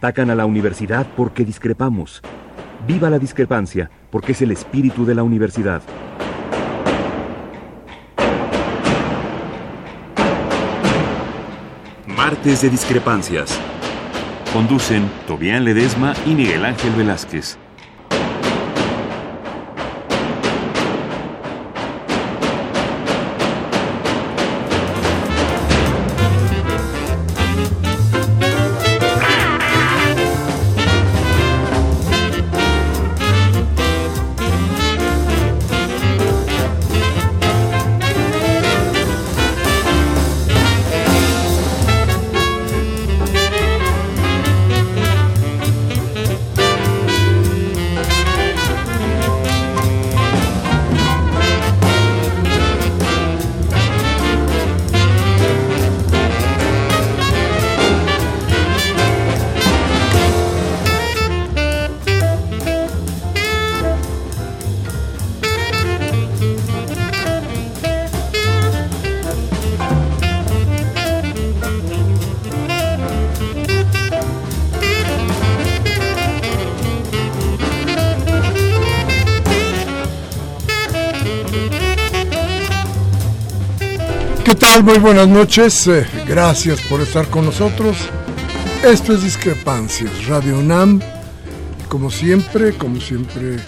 Atacan a la universidad porque discrepamos. Viva la discrepancia, porque es el espíritu de la universidad. Martes de Discrepancias. Conducen Tobián Ledesma y Miguel Ángel Velázquez. Muy buenas noches, eh, gracias por estar con nosotros. Esto es Discrepancias, Radio UNAM. Como siempre, como siempre,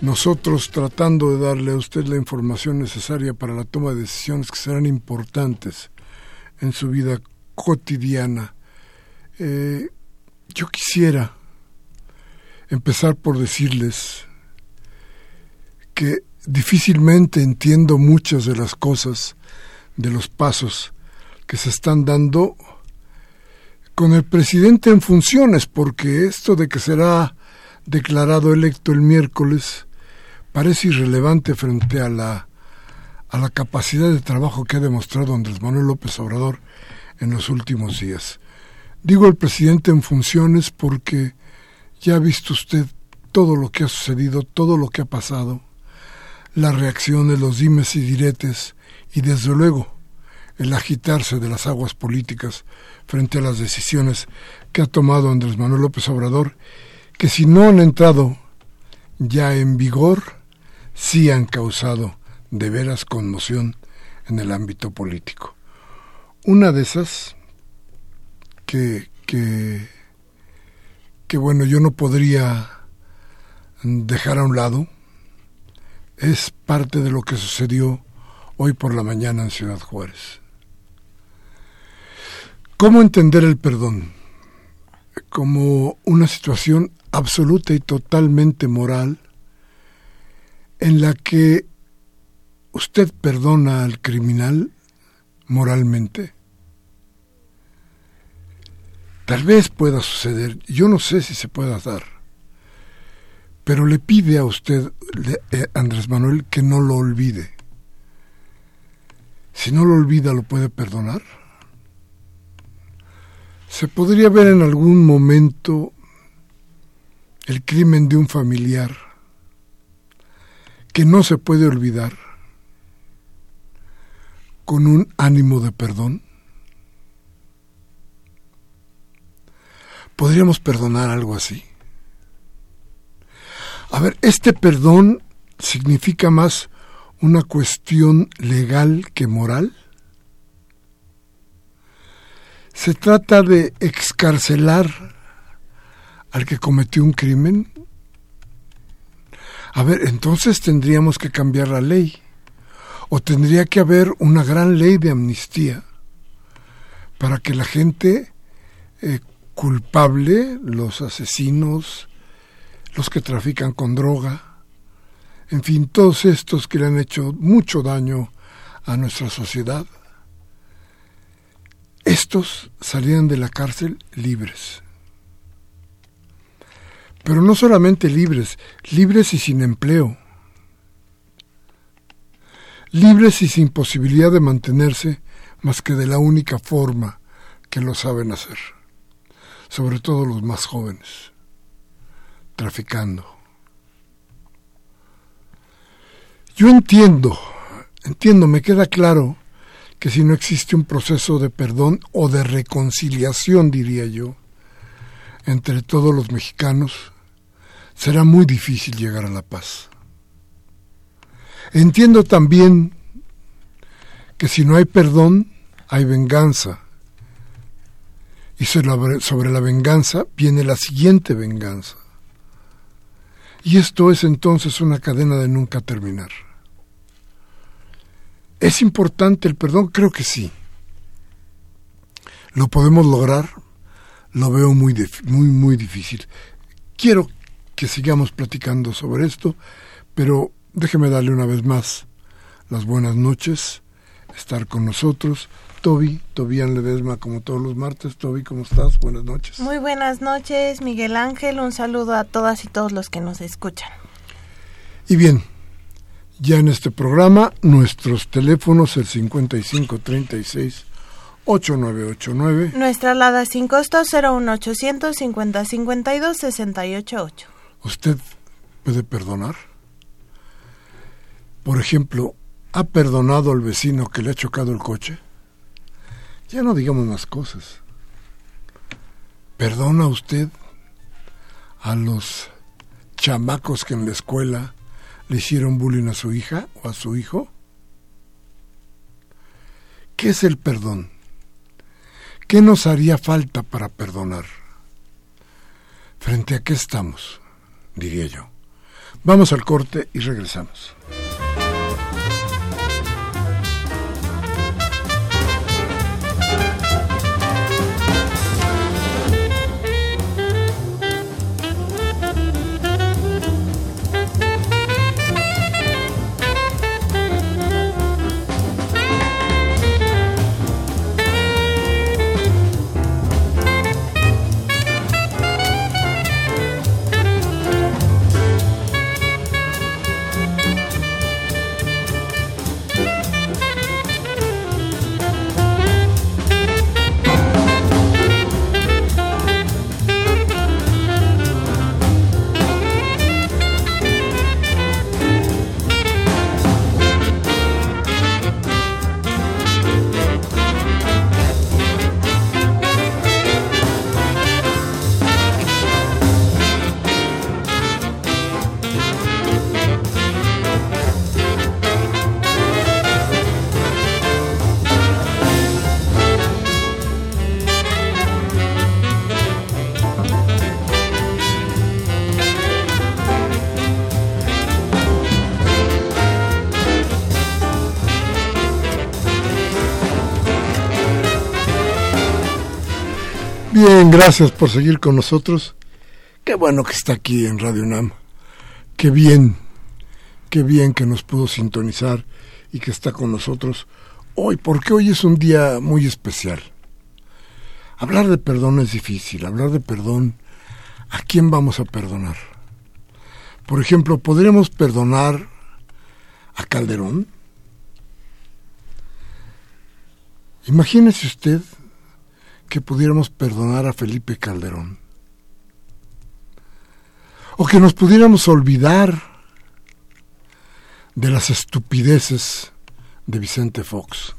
nosotros tratando de darle a usted la información necesaria para la toma de decisiones que serán importantes en su vida cotidiana. Eh, yo quisiera empezar por decirles que difícilmente entiendo muchas de las cosas de los pasos que se están dando con el presidente en funciones, porque esto de que será declarado electo el miércoles parece irrelevante frente a la, a la capacidad de trabajo que ha demostrado Andrés Manuel López Obrador en los últimos días. Digo el presidente en funciones porque ya ha visto usted todo lo que ha sucedido, todo lo que ha pasado, las reacciones, los dimes y diretes, y desde luego el agitarse de las aguas políticas frente a las decisiones que ha tomado Andrés Manuel López Obrador, que si no han entrado ya en vigor, sí han causado de veras conmoción en el ámbito político. Una de esas que, que, que bueno, yo no podría dejar a un lado, es parte de lo que sucedió hoy por la mañana en Ciudad Juárez. ¿Cómo entender el perdón? Como una situación absoluta y totalmente moral en la que usted perdona al criminal moralmente. Tal vez pueda suceder, yo no sé si se pueda dar, pero le pide a usted, eh, Andrés Manuel, que no lo olvide. Si no lo olvida, ¿lo puede perdonar? ¿Se podría ver en algún momento el crimen de un familiar que no se puede olvidar con un ánimo de perdón? ¿Podríamos perdonar algo así? A ver, este perdón significa más una cuestión legal que moral? ¿Se trata de excarcelar al que cometió un crimen? A ver, entonces tendríamos que cambiar la ley. O tendría que haber una gran ley de amnistía para que la gente eh, culpable, los asesinos, los que trafican con droga, en fin, todos estos que le han hecho mucho daño a nuestra sociedad, estos salían de la cárcel libres. Pero no solamente libres, libres y sin empleo. Libres y sin posibilidad de mantenerse más que de la única forma que lo saben hacer. Sobre todo los más jóvenes. Traficando. Yo entiendo, entiendo, me queda claro que si no existe un proceso de perdón o de reconciliación, diría yo, entre todos los mexicanos, será muy difícil llegar a la paz. Entiendo también que si no hay perdón, hay venganza. Y sobre la venganza viene la siguiente venganza. Y esto es entonces una cadena de nunca terminar. ¿Es importante el perdón? Creo que sí. ¿Lo podemos lograr? Lo veo muy, muy, muy difícil. Quiero que sigamos platicando sobre esto, pero déjeme darle una vez más las buenas noches, estar con nosotros. Toby, Tobián Ledesma, como todos los martes. Toby, ¿cómo estás? Buenas noches. Muy buenas noches, Miguel Ángel. Un saludo a todas y todos los que nos escuchan. Y bien, ya en este programa, nuestros teléfonos, el 5536 8989. Nuestra alada sin costo 01800 50 52 688. ¿Usted puede perdonar? Por ejemplo, ¿ha perdonado al vecino que le ha chocado el coche? Ya no digamos más cosas. ¿Perdona usted a los chamacos que en la escuela le hicieron bullying a su hija o a su hijo? ¿Qué es el perdón? ¿Qué nos haría falta para perdonar? ¿Frente a qué estamos? Diría yo. Vamos al corte y regresamos. Gracias por seguir con nosotros. Qué bueno que está aquí en Radio Nam. Qué bien, qué bien que nos pudo sintonizar y que está con nosotros hoy, porque hoy es un día muy especial. Hablar de perdón es difícil, hablar de perdón, ¿a quién vamos a perdonar? Por ejemplo, ¿podríamos perdonar a Calderón? Imagínese usted que pudiéramos perdonar a Felipe Calderón. O que nos pudiéramos olvidar de las estupideces de Vicente Fox.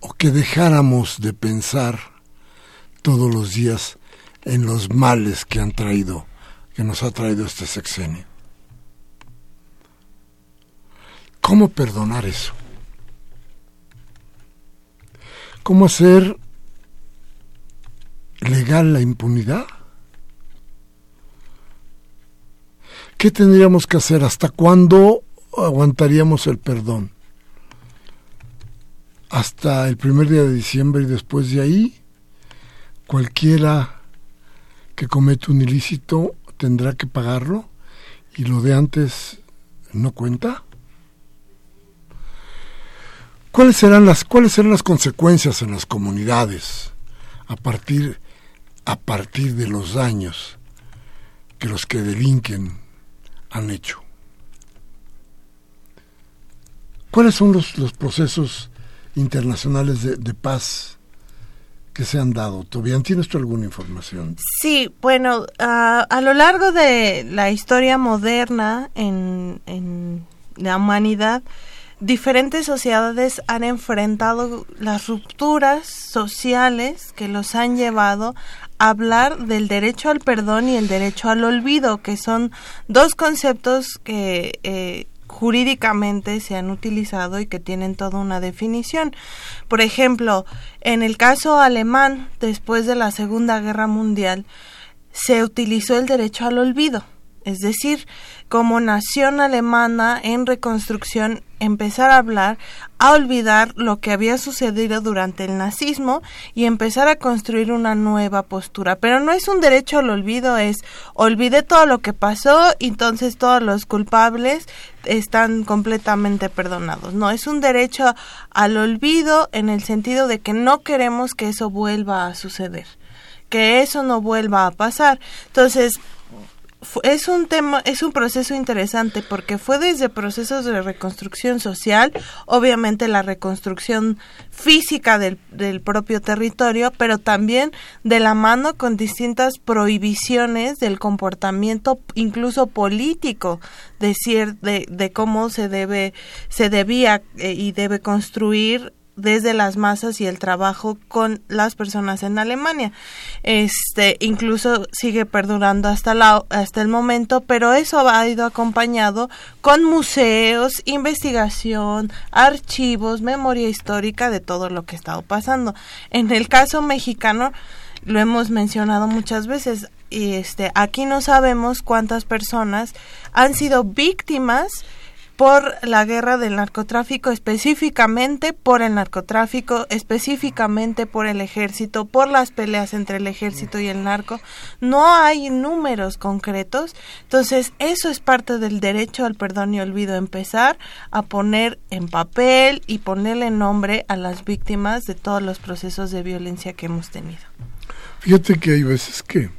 O que dejáramos de pensar todos los días en los males que han traído, que nos ha traído este sexenio. ¿Cómo perdonar eso? ¿Cómo hacer legal la impunidad? ¿Qué tendríamos que hacer? ¿Hasta cuándo aguantaríamos el perdón? ¿Hasta el primer día de diciembre y después de ahí? Cualquiera que comete un ilícito tendrá que pagarlo y lo de antes no cuenta. ¿Cuáles serán las, cuáles serán las consecuencias en las comunidades a partir, a partir de los daños que los que delinquen han hecho? ¿Cuáles son los, los procesos internacionales de, de paz que se han dado. ¿Todavía tienes tú alguna información? Sí, bueno, a lo largo de la historia moderna en, en la humanidad, diferentes sociedades han enfrentado las rupturas sociales que los han llevado a hablar del derecho al perdón y el derecho al olvido, que son dos conceptos que eh, jurídicamente se han utilizado y que tienen toda una definición. Por ejemplo, en el caso alemán, después de la Segunda Guerra Mundial, se utilizó el derecho al olvido es decir, como nación alemana en reconstrucción, empezar a hablar, a olvidar lo que había sucedido durante el nazismo y empezar a construir una nueva postura. Pero no es un derecho al olvido, es olvidé todo lo que pasó, entonces todos los culpables están completamente perdonados. No, es un derecho al olvido en el sentido de que no queremos que eso vuelva a suceder que eso no vuelva a pasar. Entonces, es un tema, es un proceso interesante porque fue desde procesos de reconstrucción social, obviamente la reconstrucción física del, del propio territorio, pero también de la mano con distintas prohibiciones del comportamiento, incluso político, de, de, de cómo se debe, se debía eh, y debe construir desde las masas y el trabajo con las personas en Alemania. Este incluso sigue perdurando hasta la, hasta el momento, pero eso ha ido acompañado con museos, investigación, archivos, memoria histórica de todo lo que ha estado pasando. En el caso mexicano lo hemos mencionado muchas veces y este aquí no sabemos cuántas personas han sido víctimas por la guerra del narcotráfico, específicamente por el narcotráfico, específicamente por el ejército, por las peleas entre el ejército y el narco. No hay números concretos. Entonces, eso es parte del derecho al perdón y olvido, empezar a poner en papel y ponerle nombre a las víctimas de todos los procesos de violencia que hemos tenido. Fíjate que hay veces que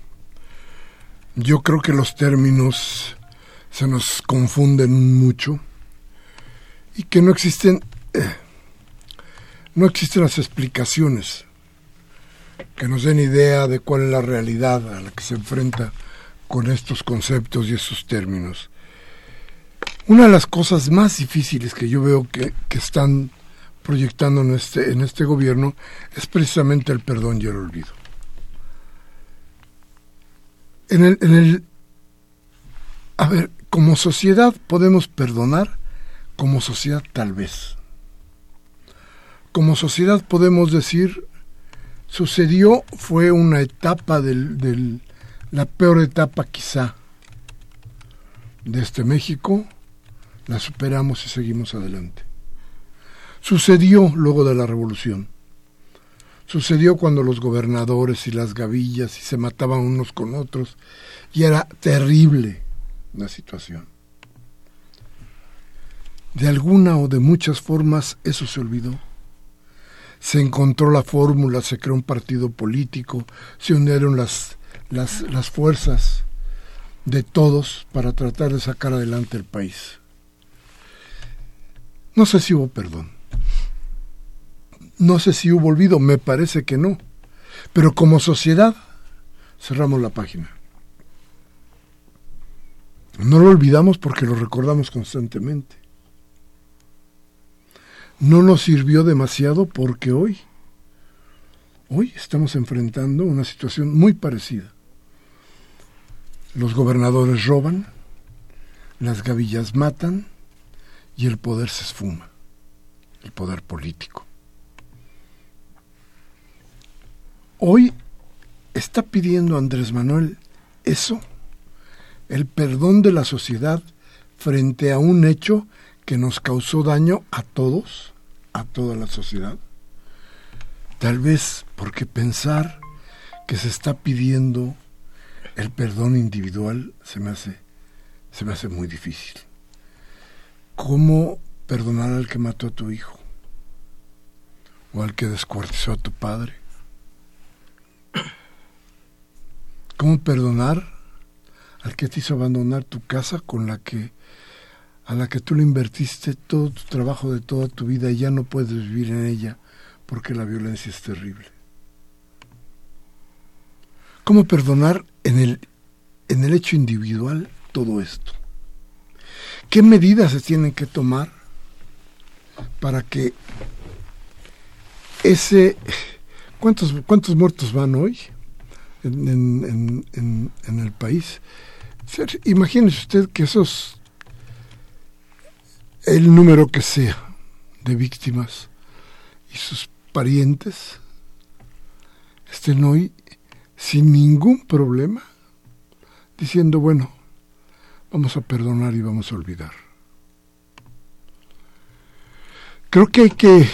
yo creo que los términos se nos confunden mucho y que no existen no existen las explicaciones que nos den idea de cuál es la realidad a la que se enfrenta con estos conceptos y estos términos. Una de las cosas más difíciles que yo veo que, que están proyectando en este, en este gobierno es precisamente el perdón y el olvido. En el, en el, a ver, como sociedad podemos perdonar, como sociedad tal vez. Como sociedad podemos decir, sucedió, fue una etapa del, la peor etapa quizá de este México, la superamos y seguimos adelante. Sucedió luego de la revolución. Sucedió cuando los gobernadores y las gavillas y se mataban unos con otros y era terrible la situación. De alguna o de muchas formas eso se olvidó. Se encontró la fórmula, se creó un partido político, se unieron las, las, las fuerzas de todos para tratar de sacar adelante el país. No sé si hubo perdón. No sé si hubo olvido, me parece que no. Pero como sociedad cerramos la página. No lo olvidamos porque lo recordamos constantemente. No nos sirvió demasiado porque hoy, hoy estamos enfrentando una situación muy parecida. Los gobernadores roban, las gavillas matan y el poder se esfuma, el poder político. Hoy está pidiendo Andrés Manuel eso el perdón de la sociedad frente a un hecho que nos causó daño a todos, a toda la sociedad. Tal vez porque pensar que se está pidiendo el perdón individual se me hace, se me hace muy difícil. ¿Cómo perdonar al que mató a tu hijo? o al que descuartizó a tu padre. ¿Cómo perdonar al que te hizo abandonar tu casa con la que a la que tú le invertiste todo tu trabajo de toda tu vida y ya no puedes vivir en ella porque la violencia es terrible? ¿Cómo perdonar en el, en el hecho individual todo esto? ¿Qué medidas se tienen que tomar para que ese... ¿Cuántos, cuántos muertos van hoy en, en el país? Imagínese usted que esos, el número que sea de víctimas y sus parientes estén hoy sin ningún problema diciendo, bueno, vamos a perdonar y vamos a olvidar. Creo que hay que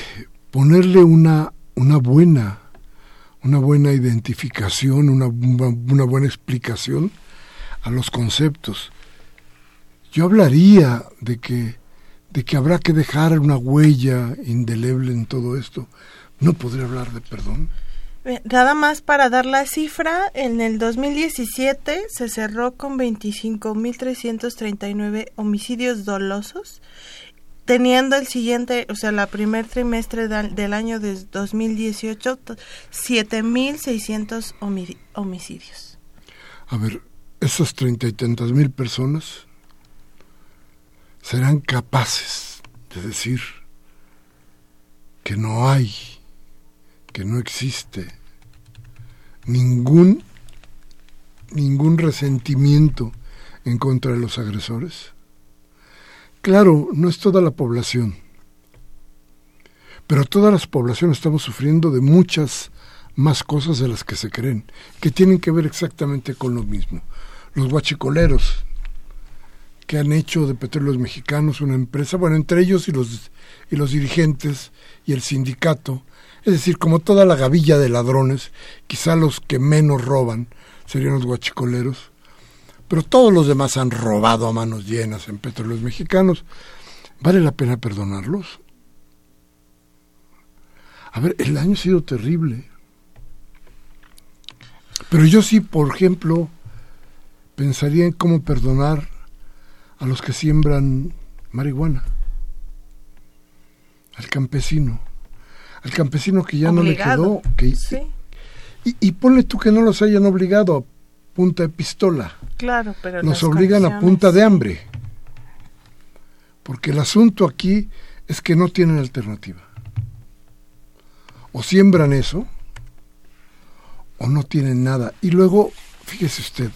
ponerle una, una buena una buena identificación, una, una buena explicación a los conceptos. Yo hablaría de que, de que habrá que dejar una huella indeleble en todo esto. No podría hablar de perdón. Nada más para dar la cifra, en el 2017 se cerró con 25.339 homicidios dolosos, teniendo el siguiente, o sea, la primer trimestre del año de 2018, 7.600 homicidios. A ver, esas treinta y tantas mil personas serán capaces de decir que no hay, que no existe ningún ningún resentimiento en contra de los agresores. Claro, no es toda la población, pero todas las poblaciones estamos sufriendo de muchas más cosas de las que se creen, que tienen que ver exactamente con lo mismo los guachicoleros, que han hecho de Petróleos Mexicanos una empresa, bueno, entre ellos y los, y los dirigentes y el sindicato, es decir, como toda la gavilla de ladrones, quizá los que menos roban serían los guachicoleros, pero todos los demás han robado a manos llenas en Petróleos Mexicanos. ¿Vale la pena perdonarlos? A ver, el año ha sido terrible. Pero yo sí, por ejemplo, pensaría en cómo perdonar a los que siembran marihuana, al campesino, al campesino que ya no le quedó, que, y, y, ponle tú que no los hayan obligado a punta de pistola, claro, pero nos obligan a punta de hambre, porque el asunto aquí es que no tienen alternativa, o siembran eso, o no tienen nada, y luego, fíjese usted,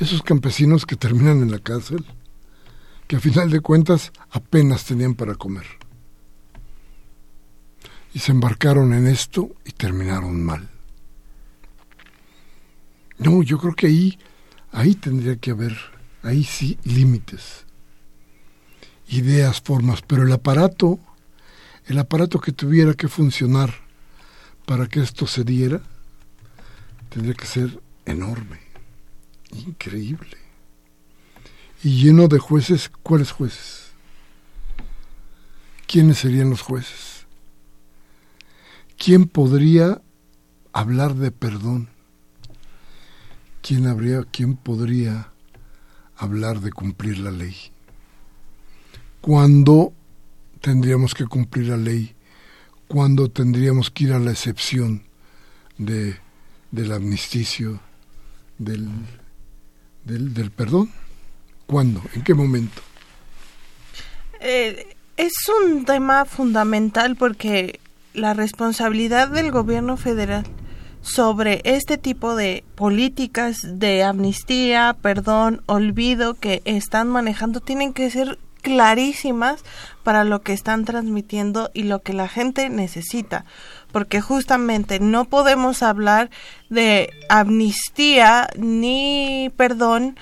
esos campesinos que terminan en la cárcel, que a final de cuentas apenas tenían para comer. Y se embarcaron en esto y terminaron mal. No, yo creo que ahí, ahí tendría que haber, ahí sí, límites, ideas, formas, pero el aparato, el aparato que tuviera que funcionar para que esto se diera, tendría que ser enorme. Increíble. Y lleno de jueces, ¿cuáles jueces? ¿Quiénes serían los jueces? ¿Quién podría hablar de perdón? ¿Quién, habría, quién podría hablar de cumplir la ley? ¿Cuándo tendríamos que cumplir la ley? ¿Cuándo tendríamos que ir a la excepción de, del amnisticio, del del, perdón? ¿Cuándo? ¿En qué momento? Eh, es un tema fundamental porque la responsabilidad del gobierno federal sobre este tipo de políticas de amnistía, perdón, olvido que están manejando tienen que ser clarísimas para lo que están transmitiendo y lo que la gente necesita, porque justamente no podemos hablar de amnistía ni perdón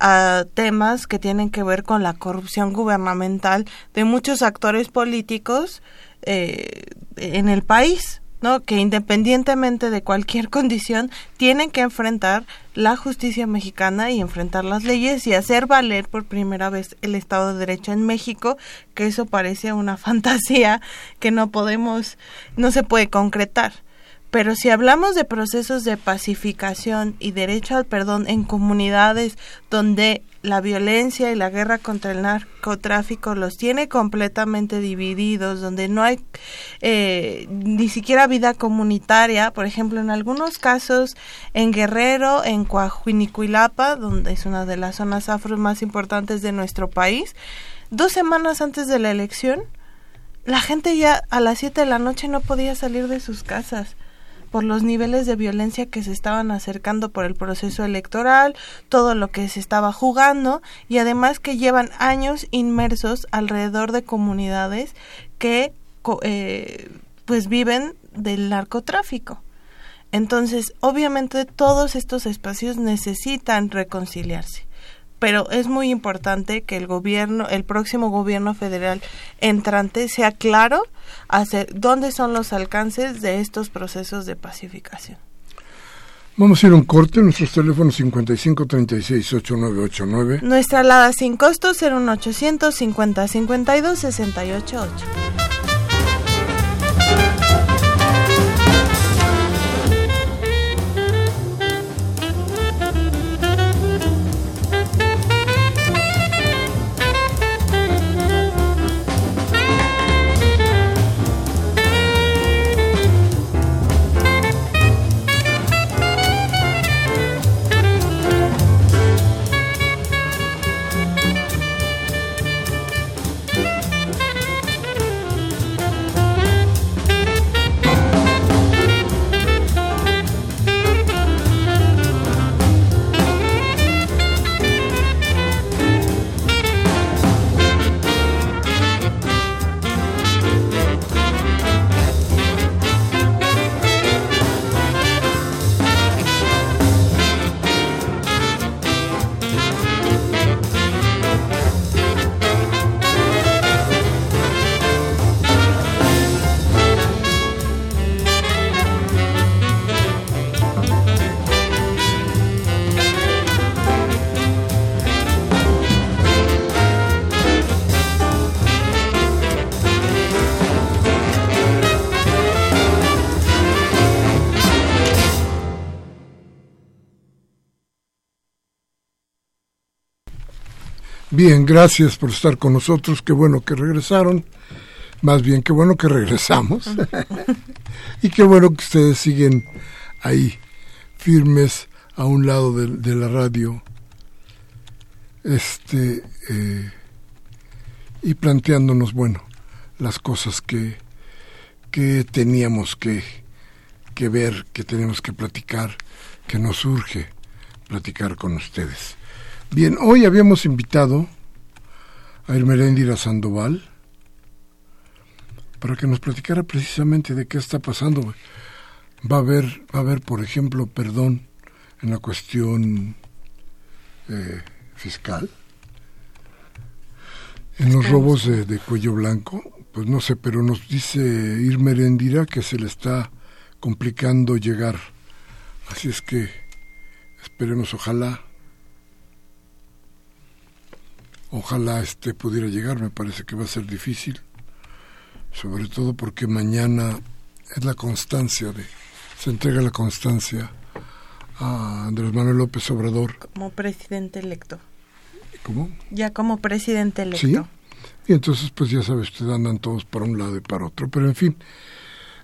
a temas que tienen que ver con la corrupción gubernamental de muchos actores políticos eh, en el país. ¿No? Que independientemente de cualquier condición, tienen que enfrentar la justicia mexicana y enfrentar las leyes y hacer valer por primera vez el Estado de Derecho en México, que eso parece una fantasía que no podemos, no se puede concretar. Pero si hablamos de procesos de pacificación y derecho al perdón en comunidades donde la violencia y la guerra contra el narcotráfico los tiene completamente divididos, donde no hay eh, ni siquiera vida comunitaria, por ejemplo, en algunos casos en Guerrero, en Coahuinicuilapa, donde es una de las zonas afro más importantes de nuestro país, dos semanas antes de la elección, la gente ya a las 7 de la noche no podía salir de sus casas por los niveles de violencia que se estaban acercando por el proceso electoral, todo lo que se estaba jugando y además que llevan años inmersos alrededor de comunidades que eh, pues viven del narcotráfico. Entonces, obviamente todos estos espacios necesitan reconciliarse pero es muy importante que el gobierno, el próximo gobierno federal entrante sea claro hacer dónde son los alcances de estos procesos de pacificación. Vamos a ir a un corte, nuestros teléfonos 55 36 8989. Nuestra alada sin costo 01800 50 52 688. Bien, gracias por estar con nosotros. Qué bueno que regresaron. Más bien, qué bueno que regresamos. y qué bueno que ustedes siguen ahí, firmes a un lado de, la radio. Este. Eh, y planteándonos, bueno, las cosas que, que teníamos que, que ver, que tenemos que platicar, que nos urge platicar con ustedes. Bien, hoy habíamos invitado a Irmeréndira Sandoval para que nos platicara precisamente de qué está pasando. Va a haber, va a haber por ejemplo, perdón en la cuestión eh, fiscal, en los robos de, cuello blanco, pues no sé, pero nos dice Irmerendira que se le está complicando llegar. Así es que esperemos, ojalá Ojalá este pudiera llegar, me parece que va a ser difícil, sobre todo porque mañana es la constancia de, se entrega la constancia a Andrés Manuel López Obrador. Como presidente electo. ¿Cómo? Ya como presidente electo. Sí. Y entonces, pues ya sabes, ustedes andan todos para un lado y para otro. Pero en fin,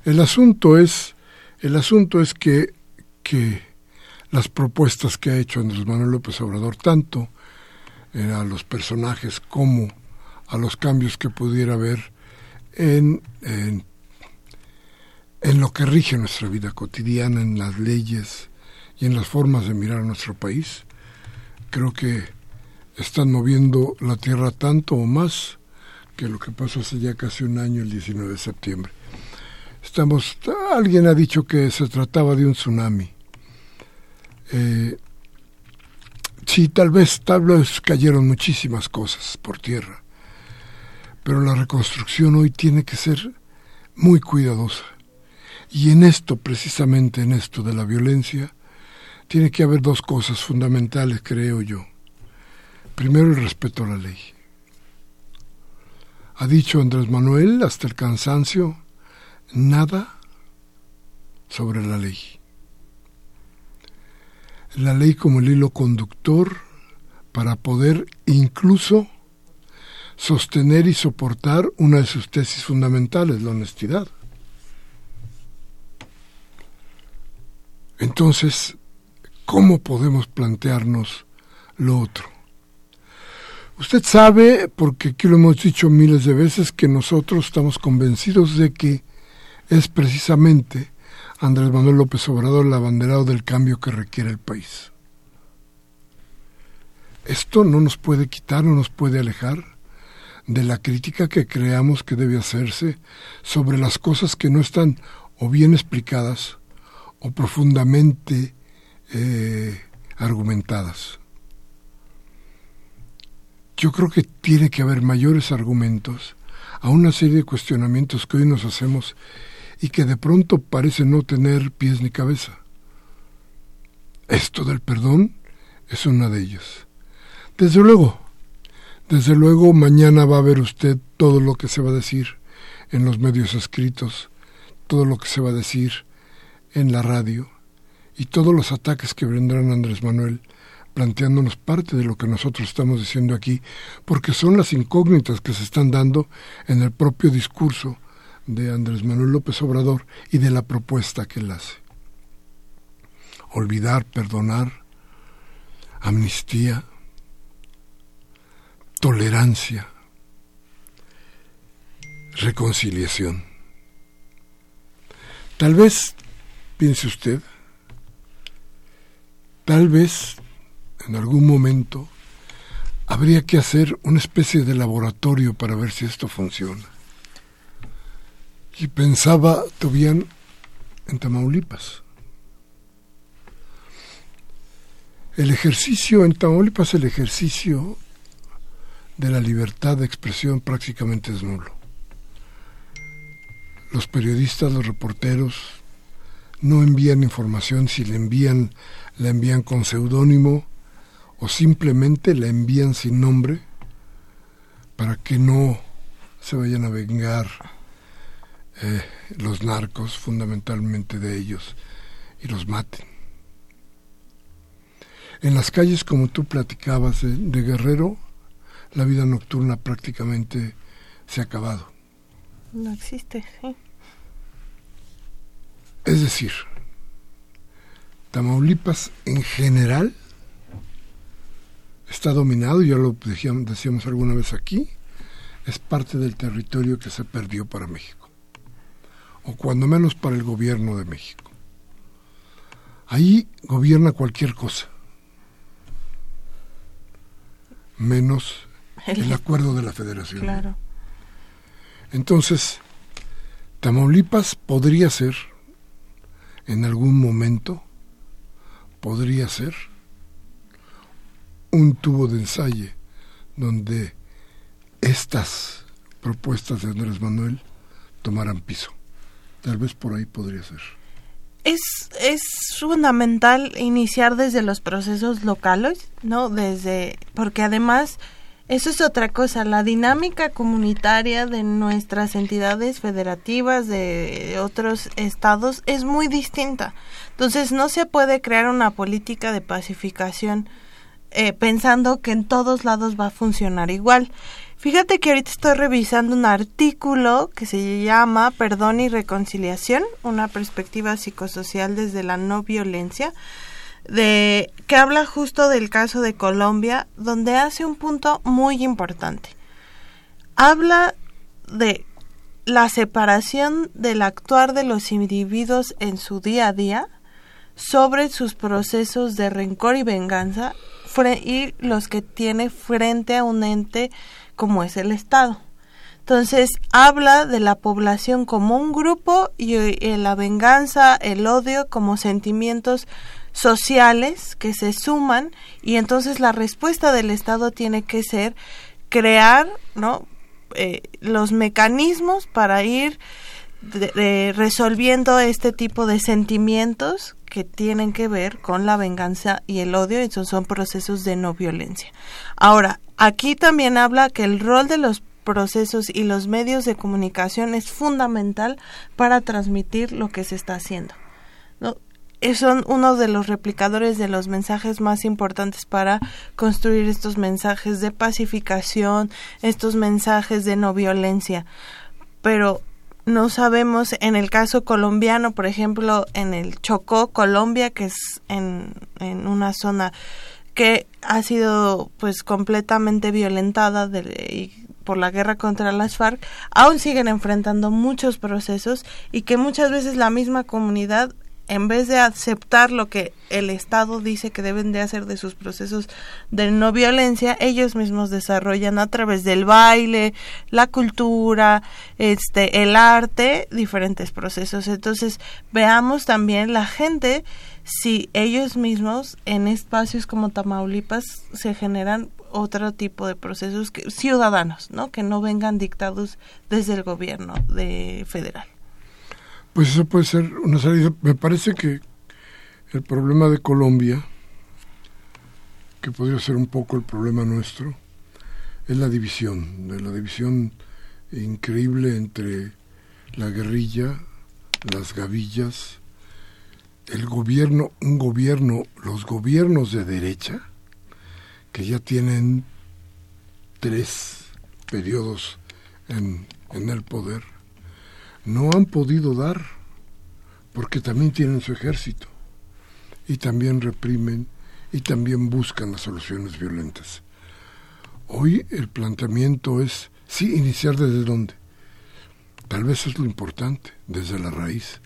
el asunto es, el asunto es que, que las propuestas que ha hecho Andrés Manuel López Obrador, tanto a los personajes como a los cambios que pudiera haber en, en, lo que rige nuestra vida cotidiana, en las leyes y en las formas de mirar a nuestro país. Creo que están moviendo la tierra tanto o más que lo que pasó hace ya casi un año, el 19 de septiembre. Estamos, alguien ha dicho que se trataba de un tsunami. Eh, Sí, tal vez, tal cayeron muchísimas cosas por tierra, pero la reconstrucción hoy tiene que ser muy cuidadosa. Y en esto, precisamente en esto de la violencia, tiene que haber dos cosas fundamentales, creo yo. Primero, el respeto a la ley. Ha dicho Andrés Manuel hasta el cansancio, nada sobre la ley. La ley como el hilo conductor para poder incluso sostener y soportar una de sus tesis fundamentales, la honestidad. Entonces, ¿cómo podemos plantearnos lo otro? Usted sabe, porque aquí lo hemos dicho miles de veces, que nosotros estamos convencidos de que es precisamente Andrés Manuel López Obrador el abanderado del cambio que requiere el país. Esto no nos puede quitar, no nos puede alejar de la crítica que creamos que debe hacerse sobre las cosas que no están o bien explicadas o profundamente eh, argumentadas. Yo creo que tiene que haber mayores argumentos a una serie de cuestionamientos que hoy nos hacemos y que de pronto parecen no tener pies ni cabeza. Esto del perdón es una de ellas. Desde luego, desde luego, mañana va a ver usted todo lo que se va a decir en los medios escritos, todo lo que se va a decir en la radio y todos los ataques que vendrán Andrés Manuel planteándonos parte de lo que nosotros estamos diciendo aquí, porque son las incógnitas que se están dando en el propio discurso de Andrés Manuel López Obrador y de la propuesta que él hace. Olvidar, perdonar, amnistía, tolerancia, reconciliación. Tal vez, piense usted, tal vez en algún momento habría que hacer una especie de laboratorio para ver si esto funciona. Y pensaba todavía en Tamaulipas. El ejercicio en Tamaulipas, el ejercicio de la libertad de expresión prácticamente es nulo. Los periodistas, los reporteros, no envían información, si le envían, la envían con seudónimo o simplemente la envían sin nombre para que no se vayan a vengar eh, los narcos, fundamentalmente de ellos, y los maten. En las calles, como tú platicabas de Guerrero, la vida nocturna prácticamente se ha acabado. No existe, sí. Es decir, Tamaulipas en general está dominado, ya lo decíamos, decíamos alguna vez aquí, es parte del territorio que se perdió para México, o cuando menos para el gobierno de México. Ahí gobierna cualquier cosa, menos el, acuerdo de la federación. Claro. Entonces, Tamaulipas podría ser, en algún momento, podría ser un tubo de ensayo donde estas propuestas de Andrés Manuel tomaran piso. Tal vez por ahí podría ser. Es, es fundamental iniciar desde los procesos locales, ¿no? Desde, porque además eso es otra cosa, la dinámica comunitaria de nuestras entidades federativas de otros estados es muy distinta. Entonces no se puede crear una política de pacificación eh, pensando que en todos lados va a funcionar igual. Fíjate que ahorita estoy revisando un artículo que se llama Perdón y Reconciliación, una perspectiva psicosocial desde la no violencia de que habla justo del caso de Colombia, donde hace un punto muy importante. Habla de la separación del actuar de los individuos en su día a día sobre sus procesos de rencor y venganza y los que tiene frente a un ente como es el Estado. Entonces habla de la población como un grupo y eh, la venganza, el odio como sentimientos sociales que se suman y entonces la respuesta del Estado tiene que ser crear ¿no? Eh, los mecanismos para ir resolviendo este tipo de sentimientos que tienen que ver con la venganza y el odio, esos son procesos de no violencia. Ahora, aquí también habla que el rol de los procesos y los medios de comunicación es fundamental para transmitir lo que se está haciendo. Son uno de los replicadores de los mensajes más importantes para construir estos mensajes de pacificación, estos mensajes de no violencia. Pero no sabemos en el caso colombiano, por ejemplo, en el Chocó, Colombia, que es en una zona que ha sido pues completamente violentada de, por la guerra contra las FARC, aún siguen enfrentando muchos procesos y que muchas veces la misma comunidad en vez de aceptar lo que el Estado dice que deben de hacer de sus procesos de no violencia, ellos mismos desarrollan a través del baile, la cultura, este, el arte, diferentes procesos. Entonces, veamos también la gente si ellos mismos en espacios como Tamaulipas se generan otro tipo de procesos que, ciudadanos, ¿no? Que no vengan dictados desde el gobierno de federal. Pues eso puede ser una salida. Me parece que el problema de Colombia, que podría ser un poco el problema nuestro, es la división, de la división increíble entre la guerrilla, las gavillas, el gobierno, un gobierno, los gobiernos de derecha, que ya tienen tres periodos en, en el poder, no han podido dar, porque también tienen su ejército, y también reprimen, y también buscan las soluciones violentas. Hoy el planteamiento es, sí, iniciar desde dónde. Tal vez es lo importante, desde la raíz,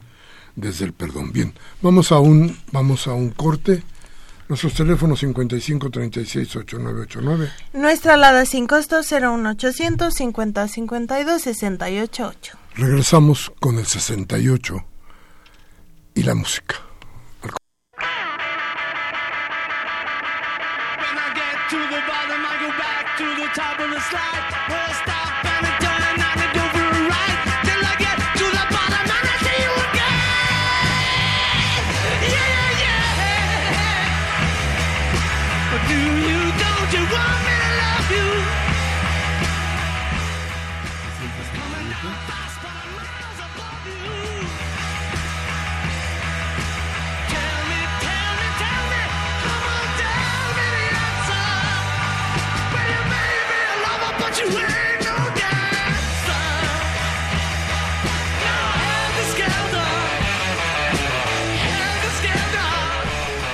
desde el perdón. Bien, vamos a un, vamos a un corte. Nuestros teléfonos 55 36 8989. Nuestra alada sin costo 01800 50 52 688. Regresamos con el 68 y la música.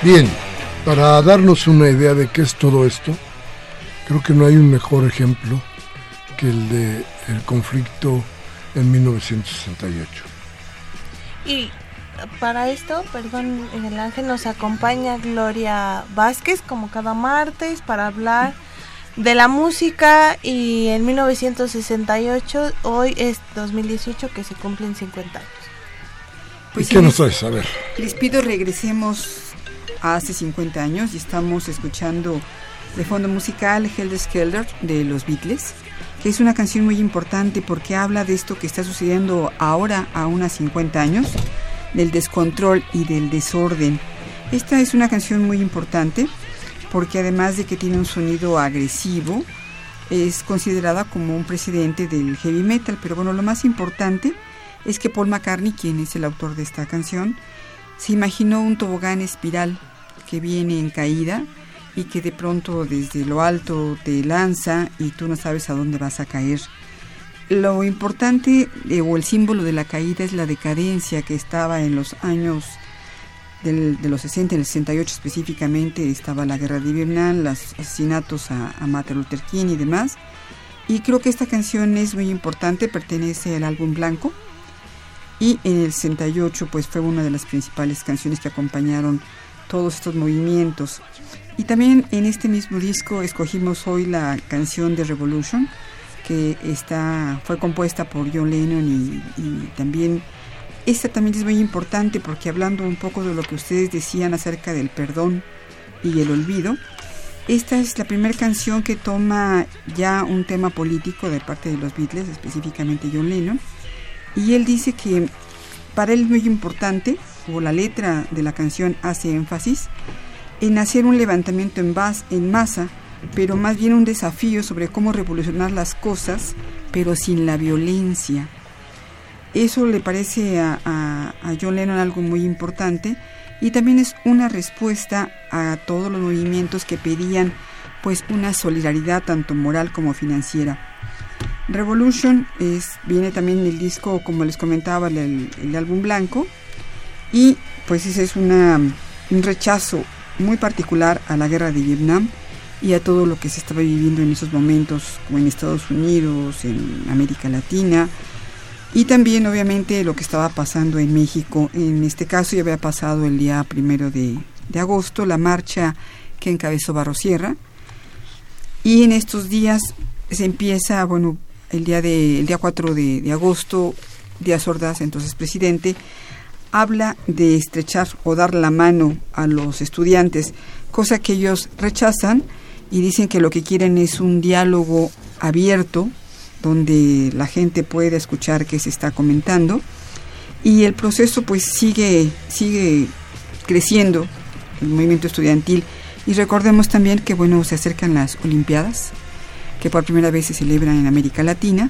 Bien, para darnos una idea de qué es todo esto, creo que no hay un mejor ejemplo que el de el conflicto en 1968. Y para esto, perdón, en el ángel nos acompaña Gloria Vázquez como cada martes para hablar de la música y en 1968, hoy es 2018 que se cumplen 50 años. Pues ¿Y qué nos traes? A ver. Les pido regresemos hace 50 años y estamos escuchando de fondo musical Helter Skelter de los Beatles, que es una canción muy importante porque habla de esto que está sucediendo ahora a unos 50 años, del descontrol y del desorden. Esta es una canción muy importante porque además de que tiene un sonido agresivo, es considerada como un precedente del heavy metal, pero bueno, lo más importante es que Paul McCartney, quien es el autor de esta canción, se imaginó un tobogán espiral que viene en caída y que de pronto desde lo alto te lanza y tú no sabes a dónde vas a caer. Lo importante eh, o el símbolo de la caída es la decadencia que estaba en los años de los 60, en el 68 específicamente, estaba la guerra de Vietnam, los asesinatos a, a Martin Luther King y demás. Y creo que esta canción es muy importante, pertenece al álbum Blanco. Y en el 68 pues fue una de las principales canciones que acompañaron todos estos movimientos. Y también en este mismo disco escogimos hoy la canción de Revolution, que está, fue compuesta por John Lennon y, también esta también es muy importante porque hablando un poco de lo que ustedes decían acerca del perdón y el olvido, esta es la primera canción que toma ya un tema político de parte de los Beatles, específicamente John Lennon, Y él dice que para él es muy importante, o la letra de la canción hace énfasis, en hacer un levantamiento en, en masa, pero más bien un desafío sobre cómo revolucionar las cosas, pero sin la violencia. Eso le parece a, John Lennon algo muy importante y también es una respuesta a todos los movimientos que pedían pues una solidaridad tanto moral como financiera. Revolution viene también del disco, como les comentaba, el, álbum blanco, y pues ese es un rechazo muy particular a la guerra de Vietnam y a todo lo que se estaba viviendo en esos momentos, en Estados Unidos, en América Latina, y también obviamente lo que estaba pasando en México. En este caso ya había pasado el día primero de, de agosto, la marcha que encabezó Barrosierra, y en estos días se empieza, bueno, el día, de, el día 4 de, agosto, Díaz Ordaz, entonces presidente, habla de estrechar o dar la mano a los estudiantes, cosa que ellos rechazan y dicen que lo que quieren es un diálogo abierto donde la gente pueda escuchar qué se está comentando. Y el proceso pues sigue sigue creciendo el movimiento estudiantil. Y recordemos también que bueno se acercan las olimpiadas que por primera vez se celebran en América Latina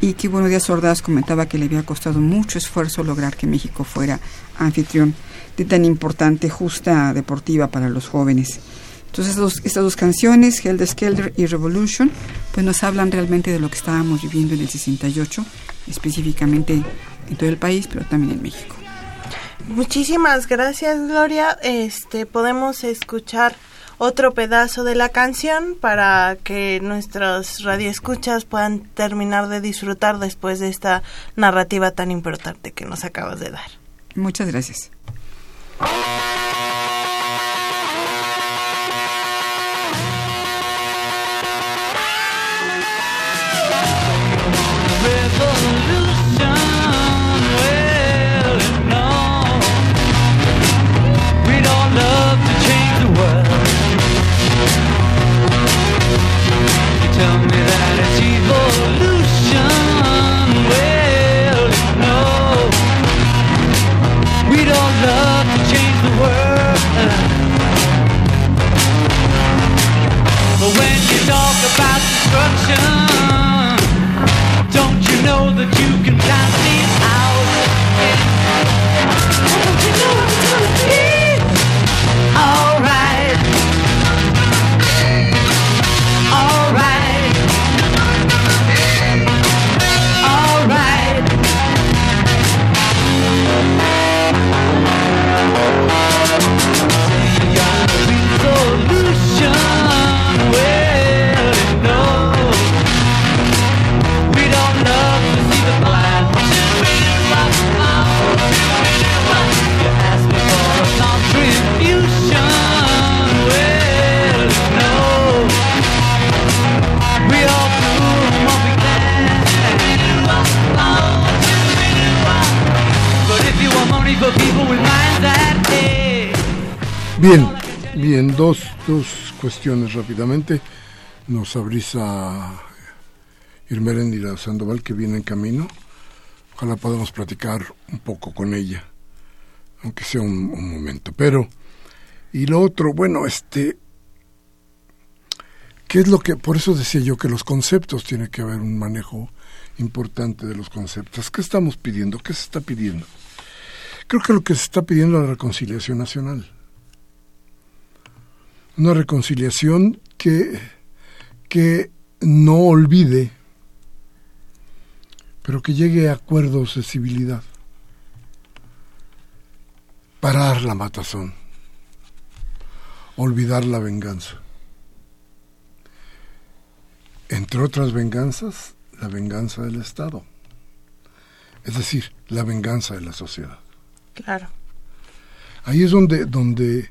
y que bueno, Díaz Ordaz comentaba que le había costado mucho esfuerzo lograr que México fuera anfitrión de tan importante justa deportiva para los jóvenes. Entonces estas dos canciones, Hell Skelter y Revolution, pues nos hablan realmente de lo que estábamos viviendo en el 68, específicamente en todo el país, pero también en México. Muchísimas gracias, Gloria. Este podemos escuchar otro pedazo de la canción para que nuestros radioescuchas puedan terminar de disfrutar después de esta narrativa tan importante que nos acabas de dar. Muchas gracias. Bien, bien, dos, dos cuestiones rápidamente. Nos abrís a Irmeréndira Sandoval que viene en camino. Ojalá podamos platicar un poco con ella, aunque sea un, un momento. Pero, y lo otro, bueno, este, ¿qué es lo que, por eso decía yo que los conceptos tiene que haber un manejo importante de los conceptos. ¿Qué estamos pidiendo? ¿Qué se está pidiendo? Creo que lo que se está pidiendo es la reconciliación nacional una reconciliación que, que no olvide, pero que llegue a acuerdos de civilidad. Parar la matazón, olvidar la venganza. Entre otras venganzas, la venganza del Estado, es decir, la venganza de la sociedad. Claro. Ahí es donde, donde